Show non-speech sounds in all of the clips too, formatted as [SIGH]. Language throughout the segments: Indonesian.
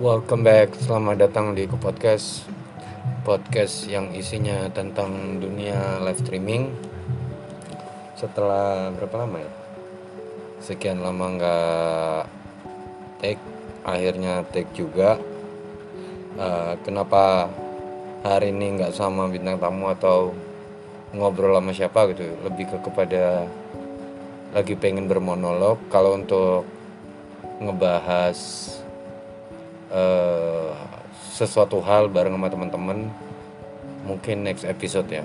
Welcome back, selamat datang di Podcast. Podcast yang isinya tentang dunia live streaming. Setelah berapa lama ya? Sekian lama nggak take, akhirnya take juga. Uh, Kenapa hari ini nggak sama bintang tamu atau ngobrol sama siapa gitu? Lebih ke kepada lagi pengen bermonolog. Kalau untuk ngebahas uh, sesuatu hal bareng sama teman-teman mungkin next episode ya.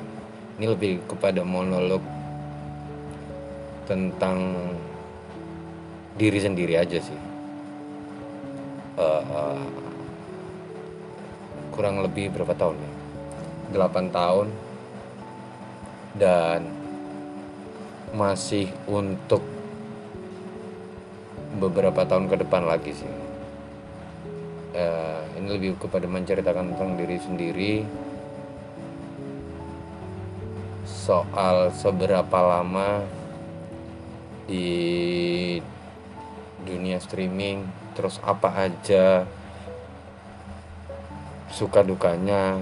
Ini lebih kepada monolog tentang diri sendiri aja sih. Uh, uh, kurang lebih berapa tahun ya? 8 tahun. Dan masih untuk beberapa tahun ke depan lagi sih uh, ini lebih kepada menceritakan tentang diri sendiri. Soal seberapa lama di dunia streaming terus apa aja suka dukanya.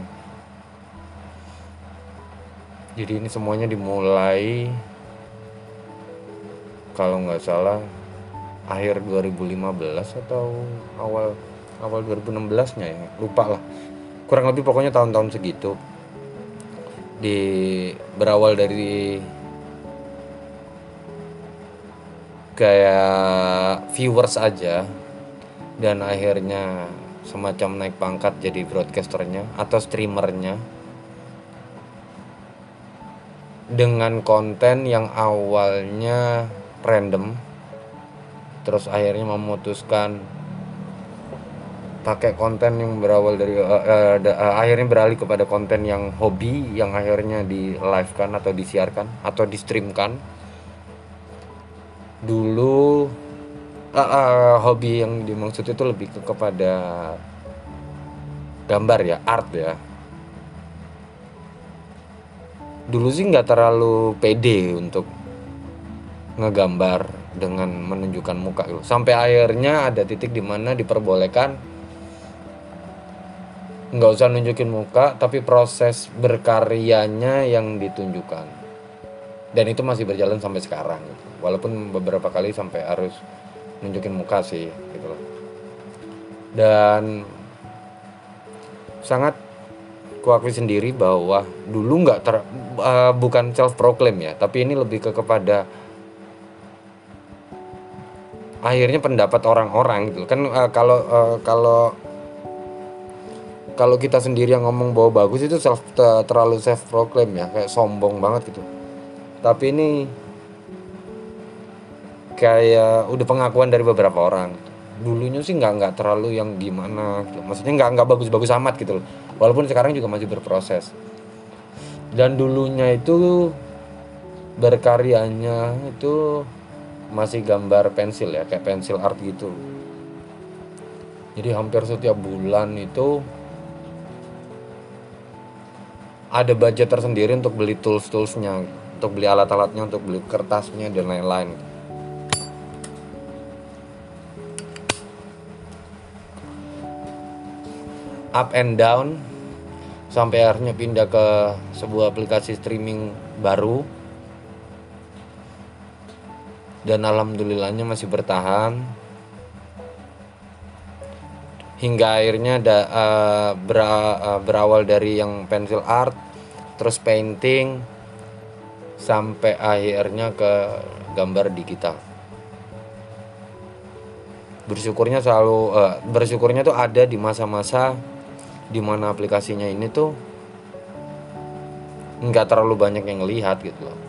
Jadi ini semuanya dimulai kalau nggak salah akhir 2015 atau awal awal 2016 nya ya lupa lah. Kurang lebih pokoknya tahun-tahun segitu. Di berawal dari kayak viewers aja dan akhirnya semacam naik pangkat jadi broadcasternya atau streamernya. Dengan konten yang awalnya random terus akhirnya memutuskan pakai konten yang berawal dari uh, uh, uh, akhirnya beralih kepada konten yang hobi yang akhirnya di live kan atau disiarkan atau di streamkan dulu uh, uh, hobi yang dimaksud itu lebih ke kepada gambar ya art ya dulu sih nggak terlalu pede untuk ngegambar dengan menunjukkan muka gitu. Sampai akhirnya ada titik di mana diperbolehkan nggak usah nunjukin muka tapi proses berkaryanya yang ditunjukkan. Dan itu masih berjalan sampai sekarang gitu. walaupun beberapa kali sampai harus nunjukin muka sih gitu loh. Dan sangat kuakui sendiri bahwa dulu nggak ter uh, bukan self proclaim ya tapi ini lebih ke kepada akhirnya pendapat orang-orang gitu kan uh, kalau uh, kalau kalau kita sendiri yang ngomong bahwa bagus itu self terlalu self proclaim ya kayak sombong banget gitu. Tapi ini kayak udah pengakuan dari beberapa orang. Dulunya sih nggak nggak terlalu yang gimana gitu. maksudnya nggak nggak bagus-bagus amat gitu loh. Walaupun sekarang juga masih berproses. Dan dulunya itu berkaryanya itu masih gambar pensil ya kayak pensil art gitu. Jadi hampir setiap bulan itu ada budget tersendiri untuk beli tools-toolsnya untuk beli alat-alatnya untuk beli kertasnya dan lain-lain. Up and down sampai akhirnya pindah ke sebuah aplikasi streaming baru. Dan alhamdulillahnya masih bertahan. Hingga akhirnya da, uh, ber, uh, berawal dari yang pensil art terus painting sampai akhirnya ke gambar digital bersyukurnya selalu uh, bersyukurnya tuh ada di masa-masa di mana aplikasinya ini tuh nggak terlalu banyak yang lihat gitu loh.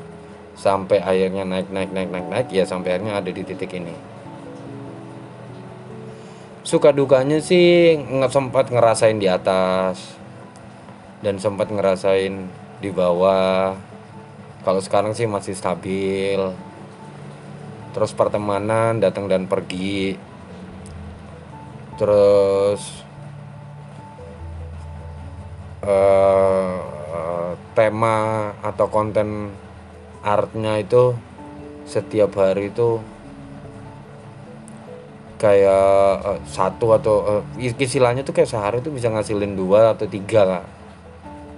Sampai akhirnya naik naik naik naik naik ya sampai akhirnya ada di titik ini. Suka dukanya sih nggak sempat ngerasain di atas dan sempat ngerasain di bawah. Kalau sekarang sih masih stabil. Terus pertemanan datang dan pergi. Terus uh, tema atau konten artnya itu setiap hari itu kayak uh, satu atau uh, istilahnya tuh kayak sehari tuh bisa ngasilin dua atau tiga lah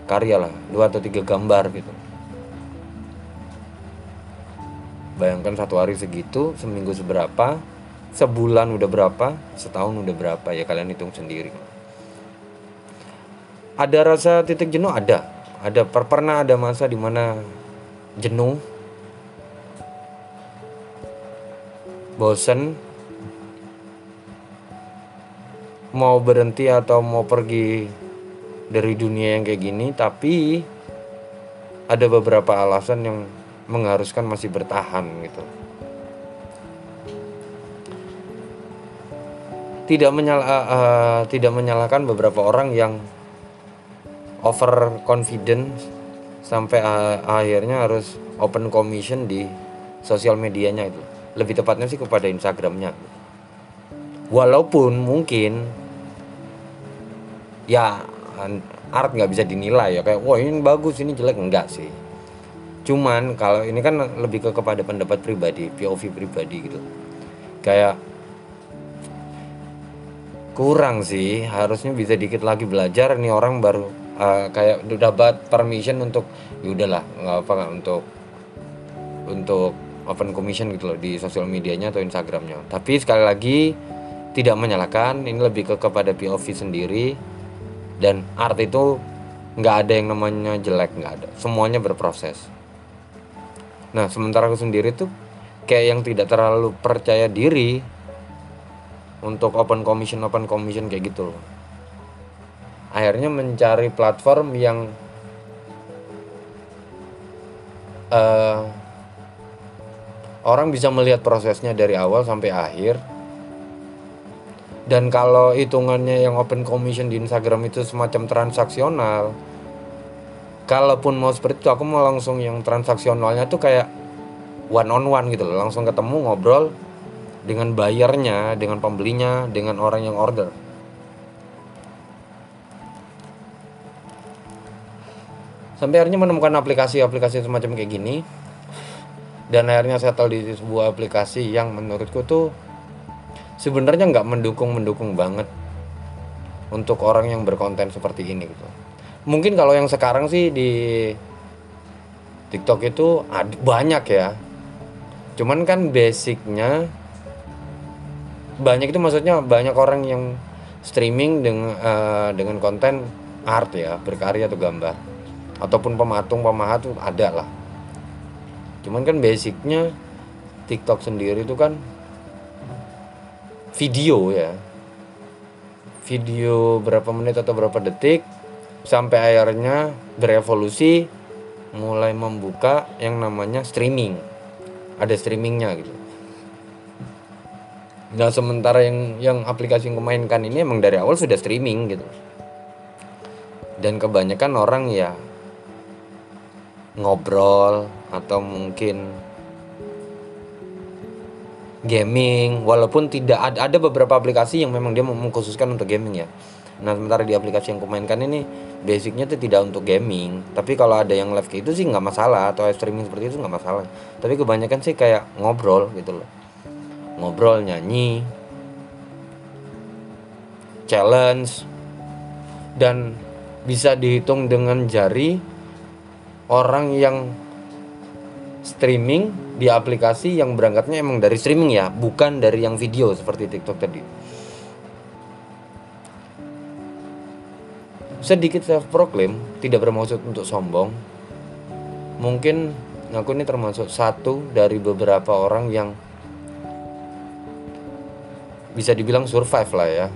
karya lah dua atau tiga gambar gitu. Bayangkan satu hari segitu seminggu seberapa sebulan udah berapa setahun udah berapa ya kalian hitung sendiri. Ada rasa titik jenuh? Ada. Ada. Per pernah ada masa di mana jenuh? Bosen? Mau berhenti atau mau pergi dari dunia yang kayak gini tapi ada beberapa alasan yang mengharuskan masih bertahan gitu. Tidak menyala uh, tidak menyalahkan beberapa orang yang over confident sampai uh, akhirnya harus open commission di sosial medianya itu. Lebih tepatnya sih kepada Instagramnya. Walaupun mungkin ya art nggak bisa dinilai ya. Kayak wah ini bagus ini jelek. Enggak sih. Cuman kalau ini kan lebih ke kepada pendapat pribadi POV pribadi gitu. Kayak kurang sih. Harusnya bisa dikit lagi belajar. Nih orang baru uh, kayak udah dapat permission untuk ya udahlah nggak apa untuk untuk open commission gitu loh di sosial medianya atau Instagramnya. Tapi sekali lagi tidak menyalahkan. Ini lebih ke kepada POV sendiri dan art itu nggak ada yang namanya jelek nggak ada. Semuanya berproses. Nah sementara aku sendiri tuh kayak yang tidak terlalu percaya diri untuk open commission open commission kayak gitu loh. Akhirnya mencari platform yang uh, orang bisa melihat prosesnya dari awal sampai akhir dan kalau hitungannya yang open commission di Instagram itu semacam transaksional kalaupun mau seperti itu aku mau langsung yang transaksionalnya tuh kayak one on one gitu loh. Langsung ketemu ngobrol dengan bayarnya dengan pembelinya dengan orang yang order. Sampai akhirnya menemukan aplikasi-aplikasi semacam kayak gini. Dan akhirnya tahu di sebuah aplikasi yang menurutku tuh sebenarnya nggak mendukung mendukung banget untuk orang yang berkonten seperti ini gitu. Mungkin kalau yang sekarang sih di TikTok itu ada, banyak ya. Cuman kan basicnya banyak itu maksudnya banyak orang yang streaming dengan uh, dengan konten art ya berkarya atau gambar. Ataupun pematung pemahat tuh ada lah. Cuman kan basicnya TikTok sendiri itu kan video ya. Video berapa menit atau berapa detik sampai akhirnya berevolusi mulai membuka yang namanya streaming. Ada streamingnya gitu. Nah sementara yang yang aplikasi yang kemainkan ini emang dari awal sudah streaming gitu. Dan kebanyakan orang ya ngobrol atau mungkin gaming walaupun tidak ada ada beberapa aplikasi yang memang dia mengkhususkan untuk gaming ya. Nah sementara di aplikasi yang kumainkan ini basicnya itu tidak untuk gaming. Tapi kalau ada yang live kayak itu sih nggak masalah atau streaming seperti itu nggak masalah. Tapi kebanyakan sih kayak ngobrol gitu loh. Ngobrol nyanyi challenge dan bisa dihitung dengan jari orang yang streaming di aplikasi yang berangkatnya emang dari streaming ya, bukan dari yang video seperti TikTok tadi. Sedikit self proclaim, tidak bermaksud untuk sombong. Mungkin aku ini termasuk satu dari beberapa orang yang bisa dibilang survive lah ya.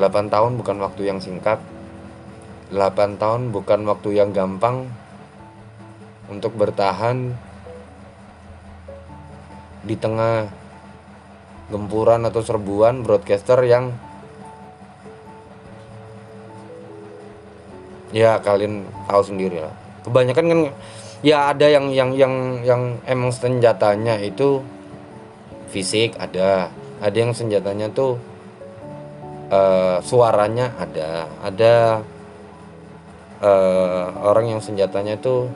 8 tahun bukan waktu yang singkat. 8 tahun bukan waktu yang gampang untuk bertahan di tengah gempuran atau serbuan broadcaster yang ya kalian tahu sendiri lah. Kebanyakan kan ya ada yang yang yang yang emang senjatanya itu fisik ada. Ada yang senjatanya tuh uh, suaranya ada. Ada uh, orang yang senjatanya tuh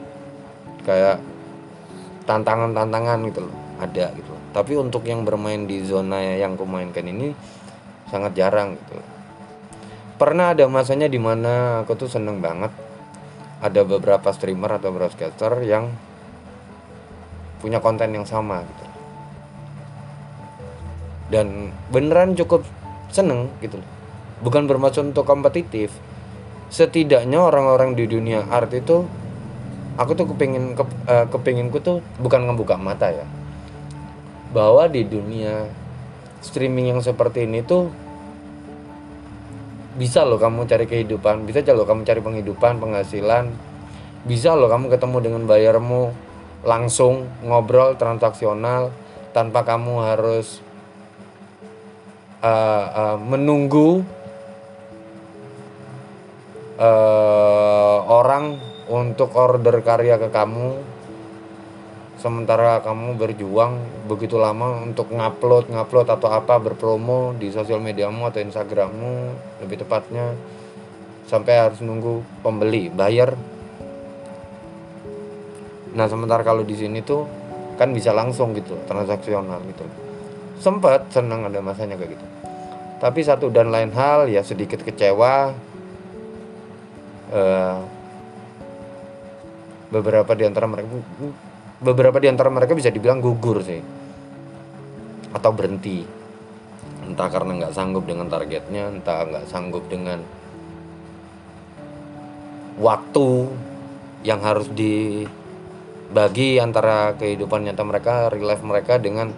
kayak tantangan-tantangan gitu loh ada gitu. Loh. tapi untuk yang bermain di zona yang kumainkan ini sangat jarang gitu. Pernah ada masanya di mana aku tuh seneng banget ada beberapa streamer atau broadcaster yang punya konten yang sama gitu. Dan beneran cukup seneng gitu bukan bermaksud untuk kompetitif setidaknya orang-orang di dunia art itu aku tuh kepingin ke, uh, kepinginku tuh bukan ngebuka mata ya. Bahwa di dunia streaming yang seperti ini tuh bisa loh kamu cari kehidupan bisa aja loh kamu cari penghidupan penghasilan. Bisa loh kamu ketemu dengan bayarmu langsung ngobrol transaksional tanpa kamu harus uh, uh, menunggu uh, orang untuk order karya ke kamu sementara kamu berjuang begitu lama untuk ngupload ngupload atau apa berpromo di sosial mediamu atau instagrammu lebih tepatnya sampai harus nunggu pembeli bayar. Nah sementara kalau di sini tuh kan bisa langsung gitu transaksional gitu. Sempat senang ada masanya kayak gitu. Tapi satu dan lain hal ya sedikit kecewa. Uh, beberapa di antara mereka beberapa di antara mereka bisa dibilang gugur sih. Atau berhenti. Entah karena nggak sanggup dengan targetnya entah nggak sanggup dengan waktu yang harus dibagi antara kehidupan nyata mereka real life mereka dengan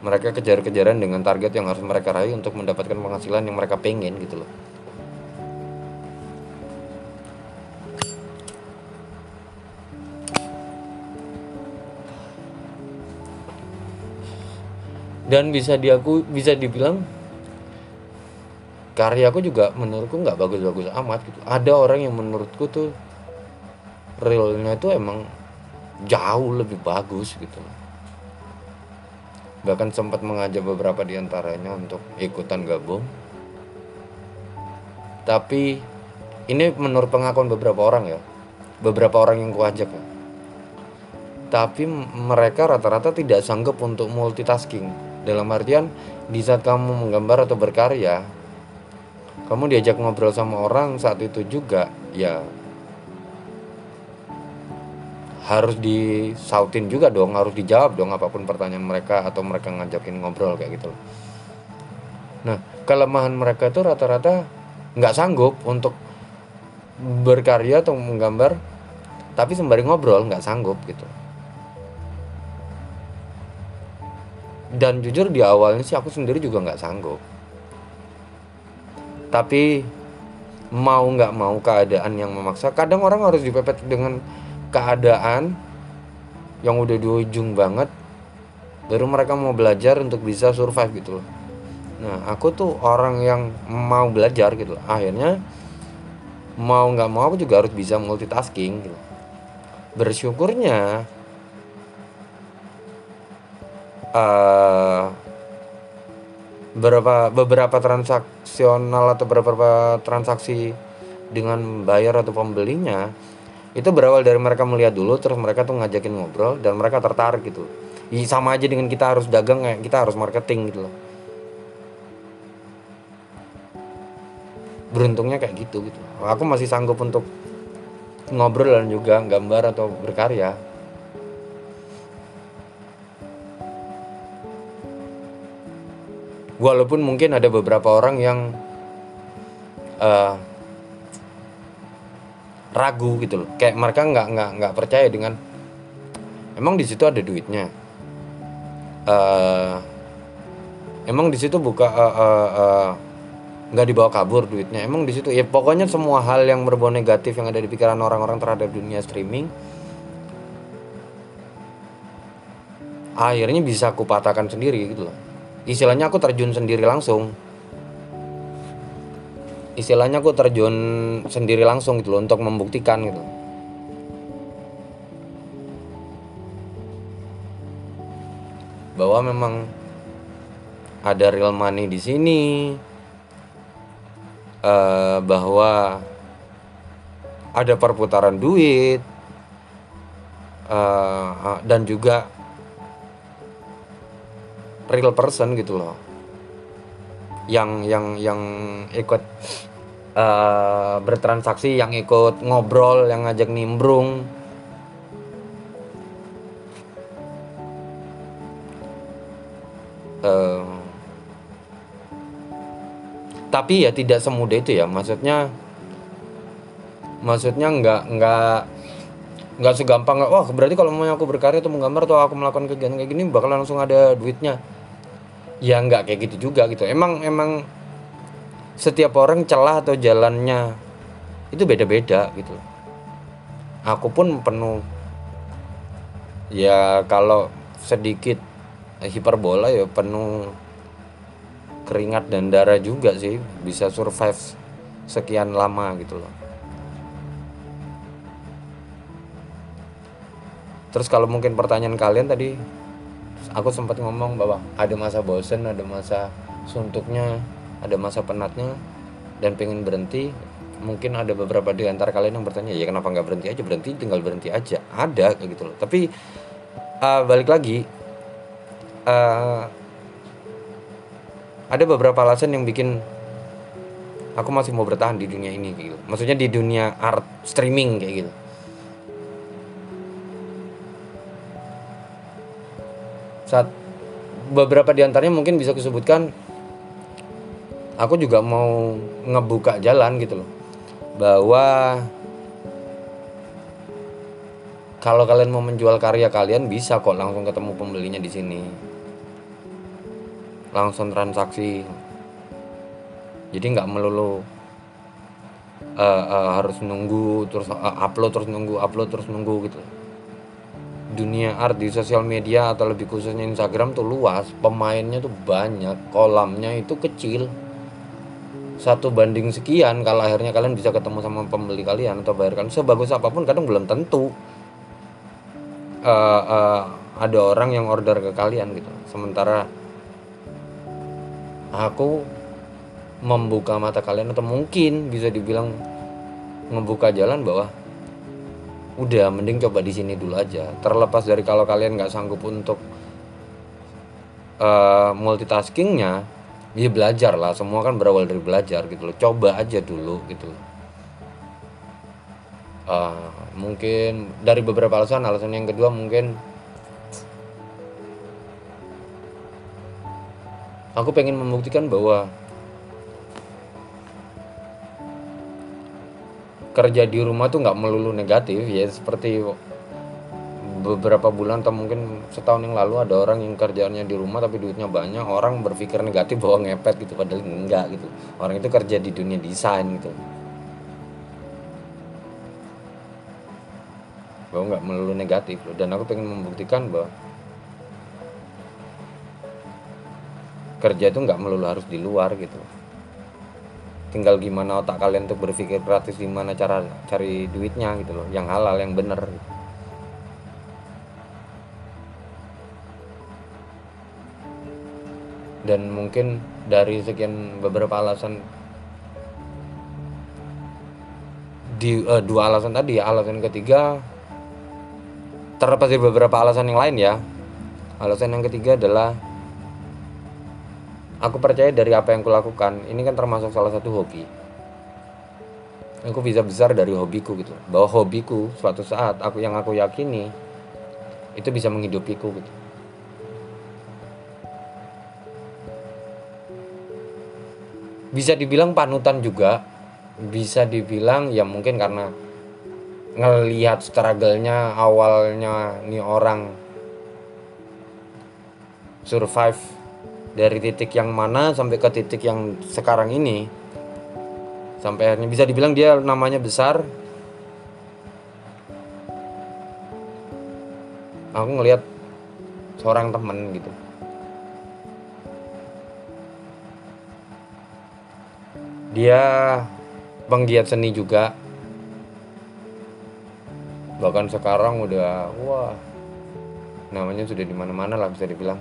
mereka kejar-kejaran dengan target yang harus mereka raih untuk mendapatkan penghasilan yang mereka pengen gitu loh dan bisa diaku bisa dibilang karyaku juga menurutku nggak bagus-bagus amat gitu. Ada orang yang menurutku tuh realnya itu emang jauh lebih bagus gitu. Bahkan sempat mengajak beberapa di antaranya untuk ikutan gabung. Tapi ini menurut pengakuan beberapa orang ya. Beberapa orang yang kuajak ya. Tapi mereka rata-rata tidak sanggup untuk multitasking dalam artian di saat kamu menggambar atau berkarya kamu diajak ngobrol sama orang saat itu juga ya harus disautin juga dong harus dijawab dong apa pun pertanyaan mereka atau mereka ngajakin ngobrol kayak gitu nah kelemahan mereka itu rata-rata nggak sanggup untuk berkarya atau menggambar tapi sembari ngobrol nggak sanggup gitu dan jujur di awalnya sih aku sendiri juga nggak sanggup. Tapi mau nggak mau keadaan yang memaksa kadang orang harus dipepet dengan keadaan yang udah di ujung banget baru mereka mau belajar untuk bisa survive gitu loh. Nah aku tuh orang yang mau belajar gitu loh. Akhirnya mau nggak mau aku juga harus bisa multitasking gitu. Bersyukurnya beberapa beberapa transaksional atau beberapa transaksi dengan bayar atau pembelinya itu berawal dari mereka melihat dulu terus mereka tuh ngajakin ngobrol dan mereka tertarik gitu. I, sama aja dengan kita harus dagang kayak kita harus marketing gitu loh. Beruntungnya kayak gitu gitu. Aku masih sanggup untuk ngobrol dan juga gambar atau berkarya walaupun mungkin ada beberapa orang yang uh, ragu gitu loh. Kayak mereka nggak nggak nggak percaya dengan emang di situ ada duitnya? Uh, emang di situ buka uh, uh, uh, nggak dibawa kabur duitnya? Emang di situ? Ya pokoknya semua hal yang berbau negatif yang ada di pikiran orang-orang terhadap dunia streaming akhirnya bisa aku patahkan sendiri gitu loh istilahnya aku terjun sendiri langsung. Istilahnya aku terjun sendiri langsung gitu loh untuk membuktikan gitu. Bahwa memang ada real money di sini uh, bahwa ada perputaran duit uh, dan juga real person gitu loh. Yang yang yang ikut uh, bertransaksi yang ikut ngobrol yang ngajak nimbrung. Uh, tapi ya tidak semudah itu ya. Maksudnya maksudnya nggak nggak nggak segampang. Wah berarti kalau mau aku berkarya atau menggambar atau aku melakukan kegiatan kayak gini bakal langsung ada duitnya ya nggak kayak gitu juga gitu. Emang emang setiap orang celah atau jalannya itu beda-beda gitu. Aku pun penuh. Ya kalau sedikit hiperbola ya penuh keringat dan darah juga sih. Bisa survive sekian lama gitu loh. Terus kalau mungkin pertanyaan kalian tadi aku sempat ngomong bahwa ada masa bosen ada masa suntuknya ada masa penatnya dan pengen berhenti. Mungkin ada beberapa di antara kalian yang bertanya ya kenapa nggak berhenti aja? Berhenti tinggal berhenti aja. Ada kayak gitu loh. Tapi uh, balik lagi uh, ada beberapa alasan yang bikin aku masih mau bertahan di dunia ini gitu. Maksudnya di dunia art streaming kayak gitu saat beberapa di antaranya mungkin bisa kusebutkan aku juga mau ngebuka jalan gitu loh. Bahwa kalau kalian mau menjual karya kalian bisa kok langsung ketemu pembelinya di sini. Langsung transaksi. Jadi nggak melulu uh, uh, harus nunggu terus uh, upload terus nunggu upload terus nunggu gitu dunia art di sosial media atau lebih khususnya Instagram tuh luas pemainnya tuh banyak kolamnya itu kecil. Satu banding sekian kalau akhirnya kalian bisa ketemu sama pembeli kalian atau bayar kalian sebagus apa pun kadang belum tentu uh, uh, ada orang yang order ke kalian gitu. Sementara aku membuka mata kalian atau mungkin bisa dibilang membuka jalan bahwa udah mending coba di sini dulu aja. Terlepas dari kalau kalian nggak sanggup untuk uh, multitaskingnya ya belajar lah. Semua kan berawal dari belajar gitu loh. Coba aja dulu gitu loh. Uh, mungkin dari beberapa alasan. Alasan yang kedua mungkin aku pengen membuktikan bahwa kerja di rumah tuh nggak melulu negatif ya. Seperti beberapa bulan atau mungkin setahun yang lalu ada orang yang kerjaannya di rumah tapi duitnya banyak orang berpikir negatif bahwa ngepet gitu padahal enggak gitu. Orang itu kerja di dunia desain gitu. Bahwa nggak melulu negatif loh. Dan aku pengen membuktikan bahwa kerja itu nggak melulu harus di luar gitu tinggal gimana otak kalian untuk berpikir kreatif gimana cara cari duitnya gitu loh yang halal yang bener. Dan mungkin dari sekian beberapa alasan di uh, dua alasan tadi ya alasan ketiga terlepas dari beberapa alasan yang lain ya. Alasan yang ketiga adalah aku percaya dari apa yang kulakukan ini kan termasuk salah satu hobi. Aku bisa besar dari hobiku gitu. Bahwa hobiku suatu saat aku yang aku yakini itu bisa menghidupiku gitu. Bisa dibilang panutan juga. Bisa dibilang ya mungkin karena ngelihat struggle-nya awalnya nih orang survive dari titik yang mana sampai ke titik yang sekarang ini. Sampai akhirnya bisa dibilang dia namanya besar. Aku ngelihat seorang temen gitu. Dia penggiat seni juga. Bahkan sekarang udah wah namanya sudah di mana-mana lah bisa dibilang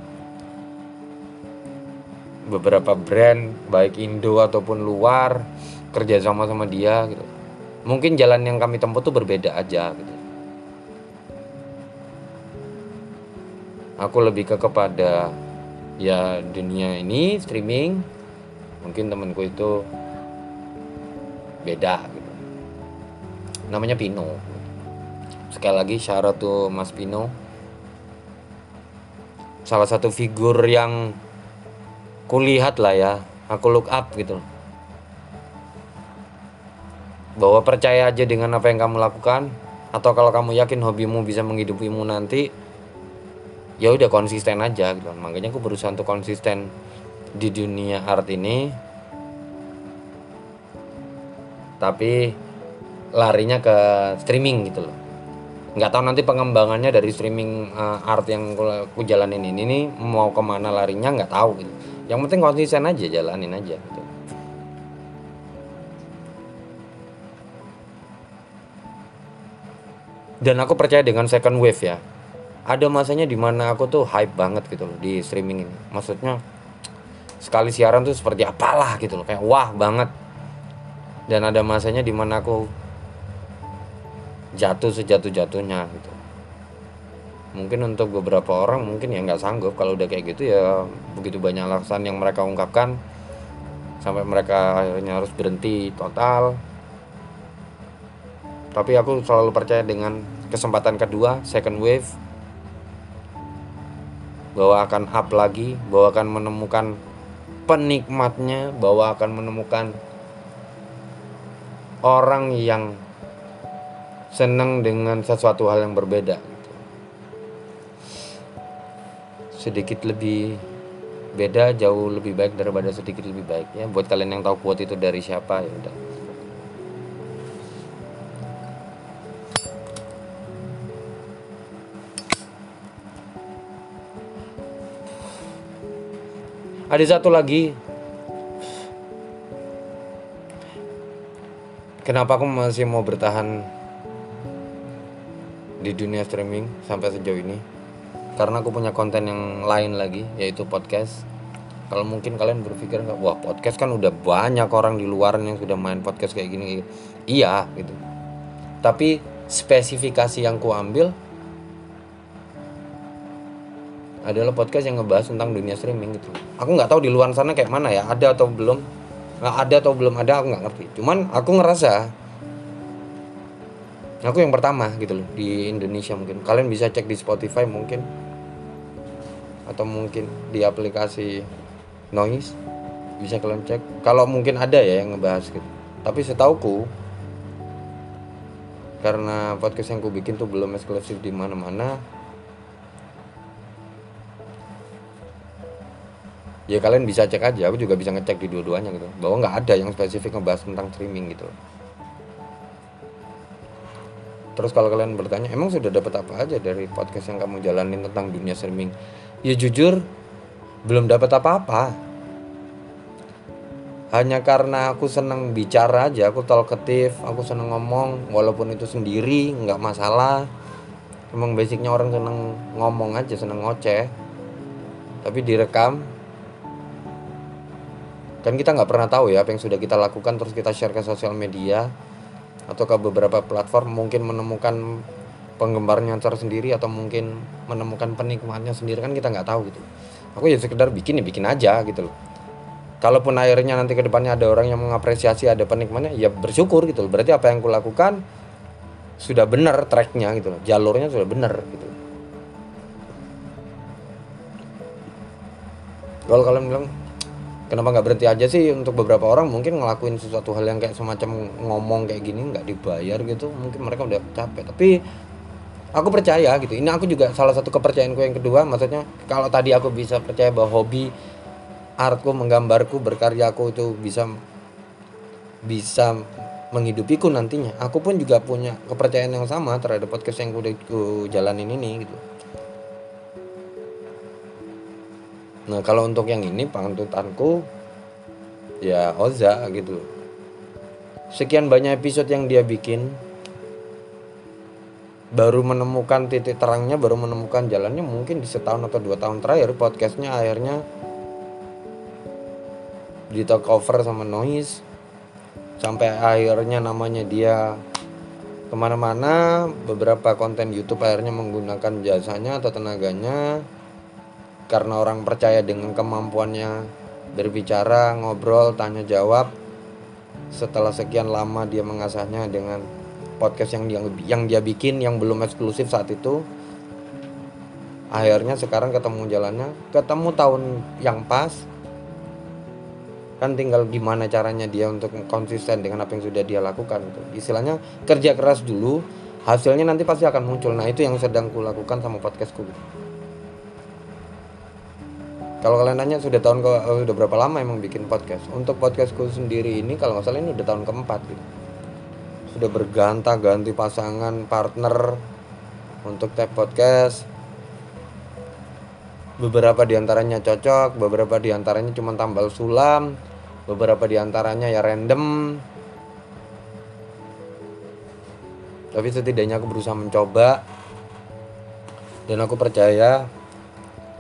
beberapa brand baik Indo ataupun luar kerja sama sama dia gitu. Mungkin jalan yang kami tempuh tuh berbeda aja gitu. Aku lebih ke kepada ya dunia ini streaming. Mungkin temanku itu beda gitu. Namanya Pino. Sekali lagi syarat tuh Mas Pino. Salah satu figur yang kulihat lah ya. Aku look up gitu. Bahwa percaya aja dengan apa yang kamu lakukan. Atau kalau kamu yakin hobimu bisa menghidupimu nanti ya udah konsisten aja gitu. Makanya aku berusaha untuk konsisten di dunia art ini. Tapi larinya ke streaming gitu loh. Nggak tahu nanti pengembangannya dari streaming uh, art yang aku jalanin ini nih mau ke mana larinya nggak tahu gitu yang penting konsisten aja jalanin aja gitu. Dan aku percaya dengan second wave ya. Ada masanya di mana aku tuh hype banget gitu loh di streaming ini. Maksudnya sekali siaran tuh seperti apalah gitu loh kayak wah banget. Dan ada masanya di mana aku jatuh sejatuh jatuhnya gitu mungkin untuk beberapa orang mungkin ya nggak sanggup. Kalau udah kayak gitu ya begitu banyak alasan yang mereka ungkapkan sampai mereka akhirnya harus berhenti total. Tapi aku selalu percaya dengan kesempatan kedua second wave bahwa akan up lagi, bahwa akan menemukan penikmatnya, bahwa akan menemukan orang yang senang dengan sesuatu hal yang berbeda Sedikit lebih beda jauh lebih baik daripada sedikit lebih baik ya. Buat kalian yang tahu quote itu dari siapa ya udah. Ada satu lagi. Kenapa aku masih mau bertahan di dunia streaming sampai sejauh ini? Karena aku punya konten yang lain lagi, yaitu podcast. Kalau mungkin kalian berpikir wah podcast kan udah banyak orang di luar yang sudah main podcast kayak gini. Iya, gitu. Tapi spesifikasi yang ku ambil adalah podcast yang ngebahas tentang dunia streaming gitu aku nggak tahu di luar sana kayak mana ya ada atau belum nggak ada atau belum ada aku nggak ngerti cuman aku ngerasa aku yang pertama gitu loh di Indonesia mungkin kalian bisa cek di Spotify mungkin atau mungkin di aplikasi Noise bisa kalian cek. Kalau mungkin ada ya yang ngebahas gitu. Tapi setauku karena podcast yang ku bikin tuh belum eksklusif di mana-mana ya kalian bisa cek aja. Aku juga bisa ngecek di dua-duanya gitu. Bahwa nggak ada yang spesifik ngebahas tentang streaming gitu terus kalau kalian bertanya emang sudah dapat apa aja dari podcast yang kamu jalanin tentang dunia streaming? Ya jujur belum dapat apa-apa. Hanya karena aku seneng bicara aja aku talkative aku seneng ngomong walaupun itu sendiri nggak masalah. Emang basicnya orang seneng ngomong aja seneng ngoceh. Tapi direkam kan kita nggak pernah tahu ya apa yang sudah kita lakukan terus kita share ke sosial media atau ke beberapa platform mungkin menemukan penggemarnya tersendiri atau mungkin menemukan penikmatnya sendiri kan kita nggak tahu gitu. Aku ya sekedar bikin ya bikin aja gitu loh. Kalaupun akhirnya nanti ke depannya ada orang yang mengapresiasi ada penikmatnya ya bersyukur gitu loh. Berarti apa yang kulakukan sudah benar tracknya gitu loh. Jalurnya sudah benar gitu. Kalau kalian bilang kenapa nggak berhenti aja sih? Untuk beberapa orang mungkin ngelakuin sesuatu hal yang kayak semacam ngomong kayak gini nggak dibayar gitu mungkin mereka udah capek. Tapi aku percaya gitu. Ini aku juga salah satu kepercayaanku yang kedua maksudnya kalau tadi aku bisa percaya bahwa hobi artku menggambarku berkaryaku itu bisa bisa menghidupiku nantinya aku pun juga punya kepercayaan yang sama terhadap podcast yang udah jalanin ini gitu Nah kalau untuk yang ini pantutanku ya Oza gitu. Sekian banyak episode yang dia bikin. Baru menemukan titik terangnya baru menemukan jalannya mungkin di setahun atau dua tahun terakhir podcastnya akhirnya di talk over sama noise. Sampai akhirnya namanya dia ke mana-mana beberapa konten YouTube akhirnya menggunakan jasanya atau tenaganya karena orang percaya dengan kemampuannya berbicara, ngobrol, tanya jawab. Setelah sekian lama dia mengasahnya dengan podcast yang dia yang dia bikin yang belum eksklusif saat itu. Akhirnya sekarang ketemu jalannya, ketemu tahun yang pas. Kan tinggal gimana caranya dia untuk konsisten dengan apa yang sudah dia lakukan. Istilahnya kerja keras dulu, hasilnya nanti pasti akan muncul. Nah, itu yang sedang kulakukan sama podcastku. Kalau kalian nanya sudah tahun ke uh, udah berapa lama emang bikin podcast? Untuk podcastku sendiri ini kalau nggak salah ini udah tahun keempat gitu. Sudah berganta-ganti pasangan partner untuk tag podcast. Beberapa di antaranya cocok, beberapa di antaranya cuma tambal sulam, beberapa di antaranya ya random. Tapi setidaknya aku berusaha mencoba dan aku percaya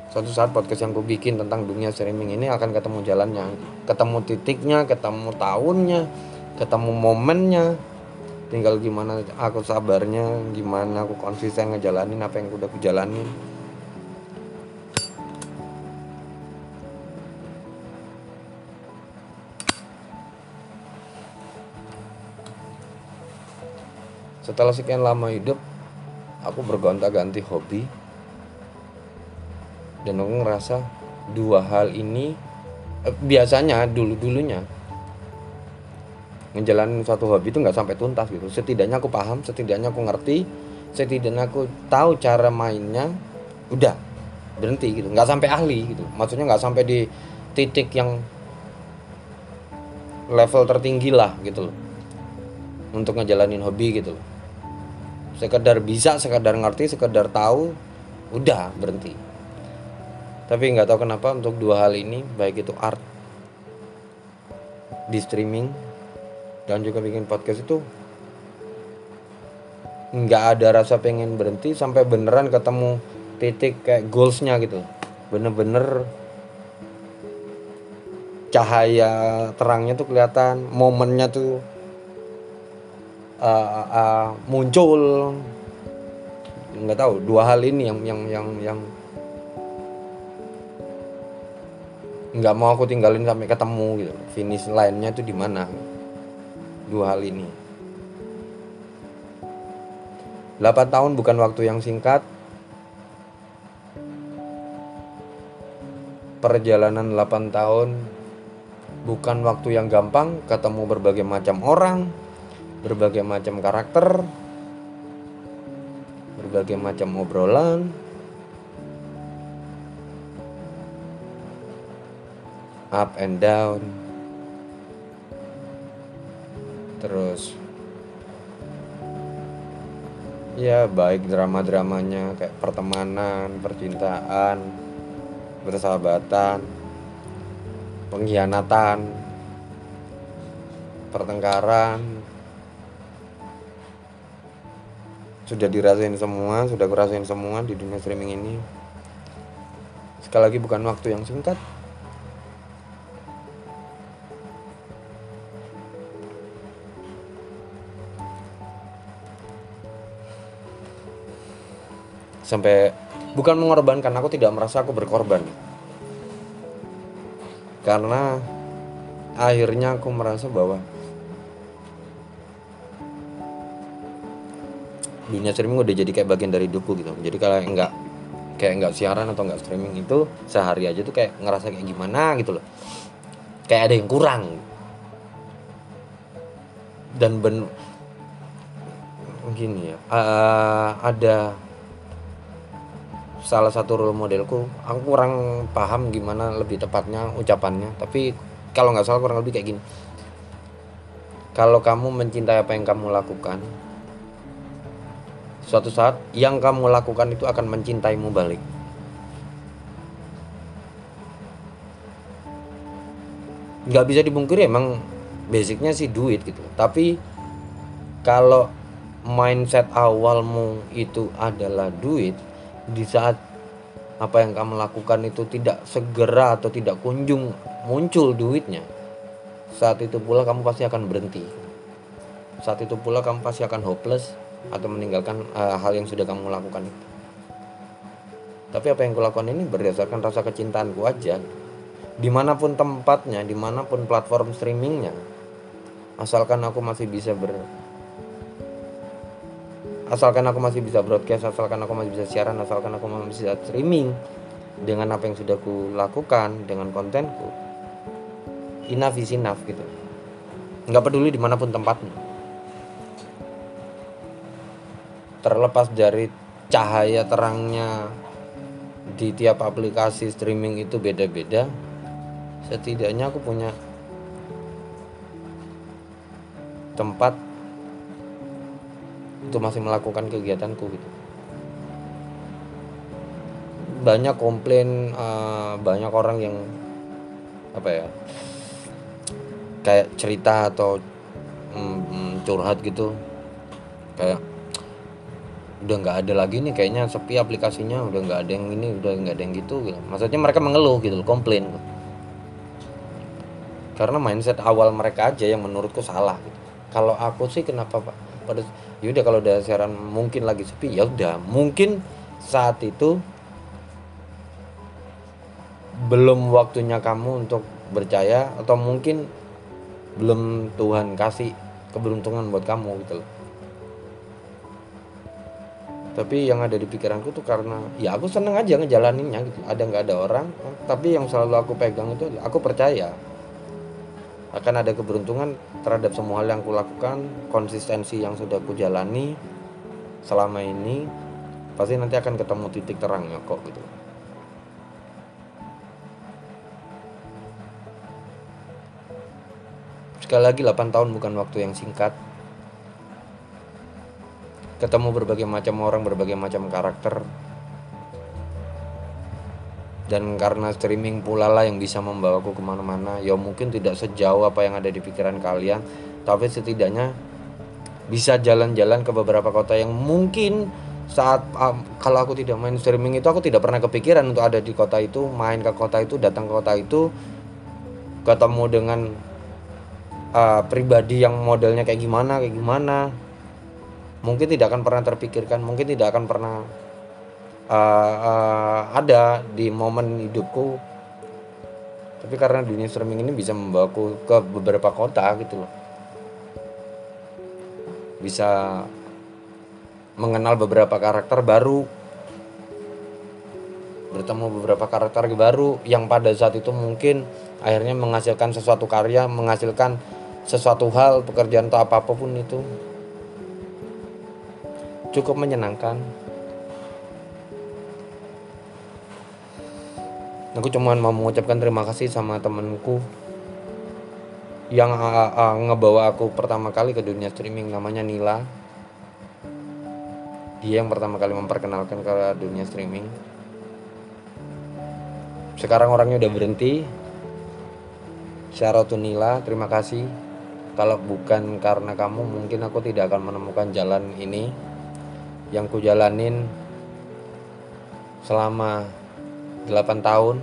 suatu saat podcast yang aku bikin tentang dunia streaming ini akan ketemu jalannya. Ketemu titiknya ketemu tahunnya ketemu momennya. Tinggal gimana aku sabarnya gimana aku konsisten ngejalanin apa yang udah aku jalanin. Setelah sekian lama hidup aku bergonta-ganti hobi dan aku ngerasa dua hal ini eh, biasanya dulu dulunya ngejalanin suatu hobi itu nggak sampai tuntas gitu. Setidaknya aku paham setidaknya aku ngerti setidaknya aku tahu cara mainnya udah berhenti gitu. Nggak sampai ahli gitu. Maksudnya nggak sampai di titik yang level tertinggi lah gitu loh. Untuk ngejalanin hobi gitu loh. Sekedar bisa sekedar ngerti sekedar tahu udah berhenti tapi nggak tahu kenapa untuk dua hal ini baik itu art di streaming dan juga bikin podcast itu nggak ada rasa pengen berhenti sampai beneran ketemu titik kayak goalsnya gitu. Bener-bener cahaya terangnya tuh kelihatan momennya tuh uh, uh, muncul. Nggak tahu dua hal ini yang yang yang yang nggak mau aku tinggalin sampai ketemu gitu. Finish lainnya itu di mana? Dua hal ini. 8 tahun bukan waktu yang singkat. Perjalanan 8 tahun bukan waktu yang gampang. Ketemu berbagai macam orang berbagai macam karakter berbagai macam obrolan up and down. Terus ya baik drama-dramanya kayak pertemanan, percintaan, persahabatan, pengkhianatan, pertengkaran. Sudah dirasain semua, sudah kurasain semua di dunia streaming ini. Sekali lagi bukan waktu yang singkat, sampai bukan mengorbankan aku tidak merasa aku berkorban. Karena akhirnya aku merasa bahwa dunia streaming udah jadi kayak bagian dari hidupku gitu. Jadi kalau enggak kayak enggak siaran atau enggak streaming itu sehari aja tuh kayak ngerasa kayak gimana gitu loh. Kayak ada yang kurang. Dan ben gini ya uh, ada salah satu role modelku aku kurang paham gimana lebih tepatnya ucapannya. Tapi kalau nggak salah kurang lebih kayak gini. Kalau kamu mencintai apa yang kamu lakukan suatu saat yang kamu lakukan itu akan mencintaimu balik. Nggak bisa dibungkiri emang basicnya sih duit gitu. Tapi kalau mindset awalmu itu adalah duit di saat apa yang kamu lakukan itu tidak segera atau tidak kunjung muncul duitnya saat itu pula kamu pasti akan berhenti. Saat itu pula kamu pasti akan hopeless atau meninggalkan uh, hal yang sudah kamu lakukan itu. Tapi apa yang kulakukan ini berdasarkan rasa kecintaanku aja. Di mana pun tempatnya di mana pun platform streamingnya asalkan aku masih bisa ber asalkan aku masih bisa broadcast asalkan aku masih bisa siaran asalkan aku masih bisa streaming dengan apa yang sudah aku lakukan dengan kontenku enough is enough gitu. Nggak peduli di mana pun tempatnya. Terlepas dari cahaya terangnya di tiap aplikasi streaming itu beda-beda setidaknya aku punya tempat untuk masih melakukan kegiatanku gitu. Banyak komplain uh, banyak orang yang apa ya kayak cerita atau mm, curhat gitu. Kayak udah nggak ada lagi nih kayaknya sepi aplikasinya udah nggak ada yang ini udah nggak ada yang gitu gitu. Maksudnya mereka mengeluh gitu komplain. Karena mindset awal mereka aja yang menurutku salah gitu. Kalau aku sih kenapa pak pada yaudah kalau udah siaran mungkin lagi sepi ya udah. Mungkin saat itu belum waktunya kamu untuk percaya atau mungkin belum Tuhan kasih keberuntungan buat kamu gitu loh. Tapi yang ada di pikiranku tuh karena ya aku seneng aja ngejalaninnya gitu. Ada nggak ada orang tapi yang selalu aku pegang itu aku percaya akan ada keberuntungan terhadap semua hal yang aku lakukan konsistensi yang sudah aku jalani selama ini pasti nanti akan ketemu titik terangnya kok gitu Sekali lagi 8 tahun bukan waktu yang singkat. Ketemu berbagai macam orang, berbagai macam karakter. Dan karena streaming pula lah yang bisa membawaku ke mana-mana. Ya mungkin tidak sejauh apa yang ada di pikiran kalian. Tapi setidaknya bisa jalan-jalan ke beberapa kota yang mungkin saat um, kalau aku tidak main streaming itu aku tidak pernah kepikiran untuk ada di kota itu main ke kota itu datang ke kota itu ketemu dengan uh, pribadi yang modelnya kayak gimana kayak gimana mungkin tidak akan pernah terpikirkan mungkin tidak akan pernah uh, uh, ada di momen hidupku. Tapi karena dunia streaming ini bisa membawaku ke beberapa kota gitu loh. Bisa mengenal beberapa karakter baru. Bertemu beberapa karakter baru yang pada saat itu mungkin akhirnya menghasilkan sesuatu karya menghasilkan sesuatu hal pekerjaan atau apa pun itu. Cukup menyenangkan aku cuma mau mengucapkan terima kasih sama temenku yang uh, uh, ngebawa aku pertama kali ke dunia streaming namanya Nila. Dia yang pertama kali memperkenalkan ke dunia streaming. Sekarang orangnya udah berhenti. Syaratu Nila terima kasih. Kalau bukan karena kamu mungkin aku tidak akan menemukan jalan ini yang ku jalanin selama 8 tahun.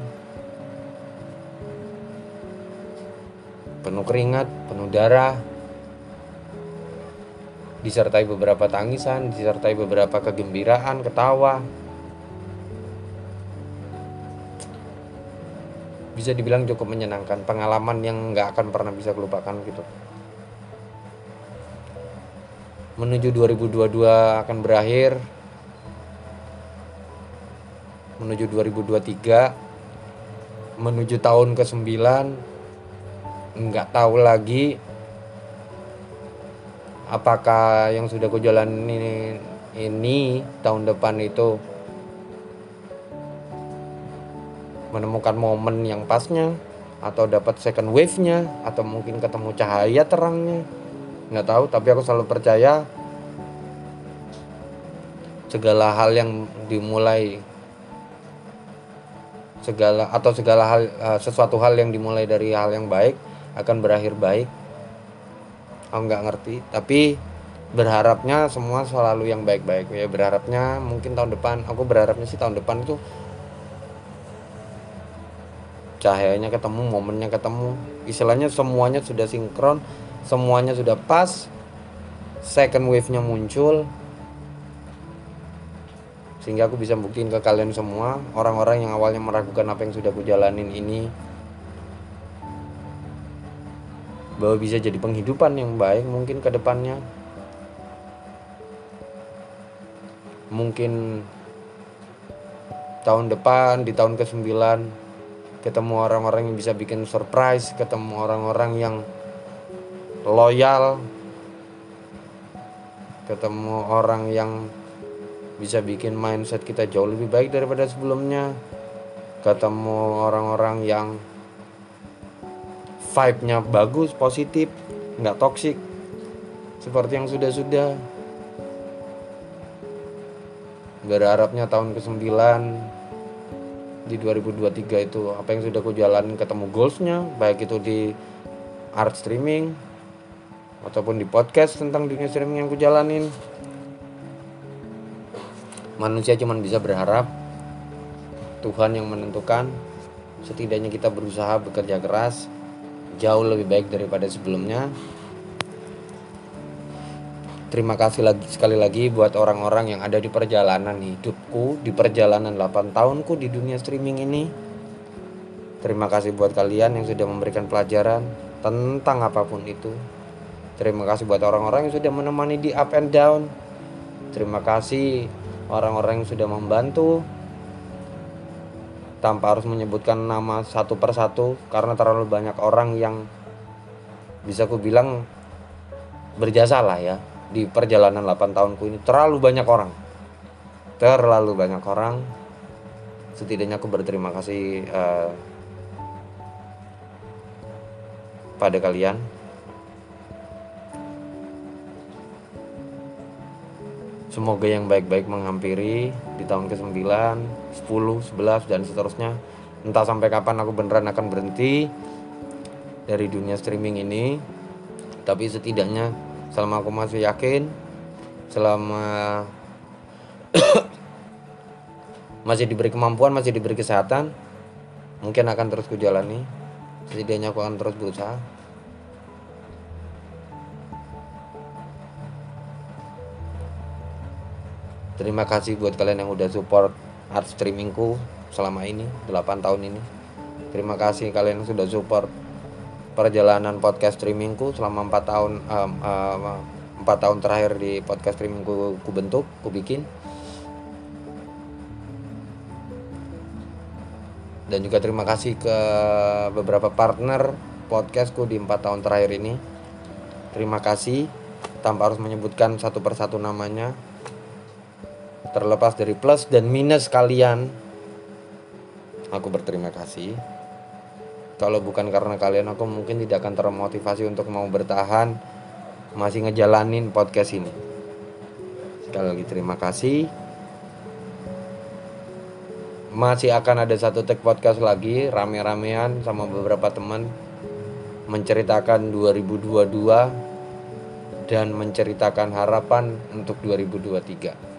Penuh keringat, penuh darah. Disertai beberapa tangisan, disertai beberapa kegembiraan, ketawa. Bisa dibilang cukup menyenangkan pengalaman yang nggak akan pernah bisa kelupakan gitu. Menuju 2022 akan berakhir menuju 2023 menuju tahun ke-9 nggak tahu lagi apakah yang sudah ku jalani ini tahun depan itu menemukan momen yang pasnya atau dapat second wave-nya atau mungkin ketemu cahaya terangnya. Nggak tahu tapi aku selalu percaya segala hal yang dimulai segala atau segala hal uh, sesuatu hal yang dimulai dari hal yang baik akan berakhir baik. Aku nggak ngerti tapi berharapnya semua selalu yang baik-baik. Ya berharapnya mungkin tahun depan aku berharapnya sih tahun depan itu cahayanya ketemu momennya ketemu. Istilahnya semuanya sudah sinkron semuanya sudah pas second wave nya muncul sehingga aku bisa buktiin ke kalian semua orang-orang yang awalnya meragukan apa yang sudah aku jalanin ini bahwa bisa jadi penghidupan yang baik mungkin ke depannya. Mungkin tahun depan di tahun ke-9 ketemu orang-orang yang bisa bikin surprise ketemu orang-orang yang loyal ketemu orang yang bisa bikin mindset kita jauh lebih baik daripada sebelumnya. Ketemu orang-orang yang vibe-nya bagus, positif, nggak toksik seperti yang sudah-sudah. Berharapnya tahun ke-9 di 2023 itu apa yang sudah aku jalanin ketemu goalsnya baik itu di art streaming ataupun di podcast tentang dunia streaming yang aku jalanin manusia cuma bisa berharap Tuhan yang menentukan. Setidaknya kita berusaha bekerja keras jauh lebih baik daripada sebelumnya. Terima kasih lagi sekali lagi buat orang-orang yang ada di perjalanan hidupku di perjalanan 8 tahunku di dunia streaming ini. Terima kasih buat kalian yang sudah memberikan pelajaran tentang apa pun itu. Terima kasih buat orang-orang yang sudah menemani di up and down. Terima kasih orang-orang yang sudah membantu tanpa harus menyebutkan nama satu persatu karena terlalu banyak orang yang bisa aku bilang berjasa lah ya di perjalanan 8 tahunku ini. Terlalu banyak orang. Terlalu banyak orang. Setidaknya aku berterima kasih uh, pada kalian Semoga yang baik-baik menghampiri di tahun ke-9, 10, 11 dan seterusnya. Entah sampai kapan aku beneran akan berhenti dari dunia streaming ini. Tapi setidaknya selama aku masih yakin, selama [COUGHS] masih diberi kemampuan, masih diberi kesehatan, mungkin akan terus kujalani. Setidaknya aku akan terus berusaha. Terima kasih buat kalian yang udah support art streamingku selama ini 8 tahun ini. Terima kasih kalian yang sudah support perjalanan podcast streamingku selama 4 tahun um, um, 4 tahun terakhir di podcast streamingku ku bentuk, ku bikin. Dan juga terima kasih ke beberapa partner podcastku di 4 tahun terakhir ini. Terima kasih tanpa harus menyebutkan satu persatu namanya terlepas dari plus dan minus kalian. Aku berterima kasih. Kalau bukan karena kalian aku mungkin tidak akan termotivasi untuk mau bertahan masih ngejalanin podcast ini. Sekali lagi terima kasih. Masih akan ada satu tag podcast lagi rame-ramean sama beberapa teman menceritakan 2022 dan menceritakan harapan untuk 2023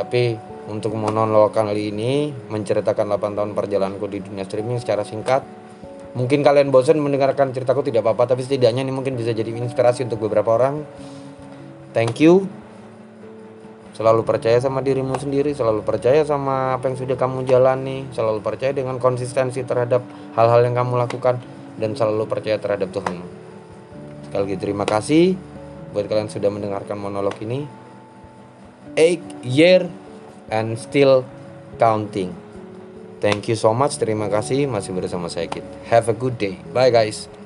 tapi untuk monolog kali ini menceritakan 8 tahun perjalananku di dunia streaming secara singkat. Mungkin kalian bosan mendengarkan ceritaku tidak apa-apa, tapi setidaknya ini mungkin bisa jadi inspirasi untuk beberapa orang. Thank you. Selalu percaya sama dirimu sendiri, selalu percaya sama apa yang sudah kamu jalani, selalu percaya dengan konsistensi terhadap hal-hal yang kamu lakukan dan selalu percaya terhadap Tuhan. Sekali lagi terima kasih buat kalian sudah mendengarkan monolog ini eight year and still counting. Thank you so much. Terima kasih masih bersama saya Kit. Have a good day. Bye guys.